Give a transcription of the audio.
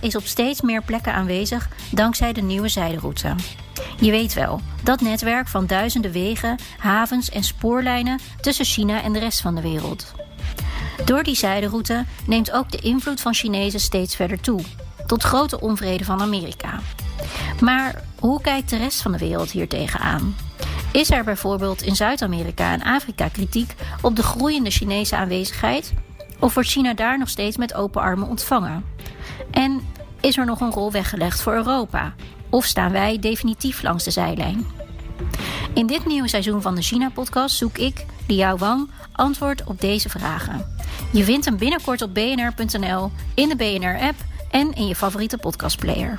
Is op steeds meer plekken aanwezig dankzij de nieuwe zijderoute. Je weet wel, dat netwerk van duizenden wegen, havens en spoorlijnen tussen China en de rest van de wereld. Door die zijderoute neemt ook de invloed van Chinezen steeds verder toe, tot grote onvrede van Amerika. Maar hoe kijkt de rest van de wereld hier tegenaan? Is er bijvoorbeeld in Zuid-Amerika en Afrika kritiek op de groeiende Chinese aanwezigheid? Of wordt China daar nog steeds met open armen ontvangen? En is er nog een rol weggelegd voor Europa? Of staan wij definitief langs de zijlijn? In dit nieuwe seizoen van de China-podcast zoek ik, Liao Wang, antwoord op deze vragen. Je vindt hem binnenkort op bnr.nl, in de BNR-app en in je favoriete podcastplayer.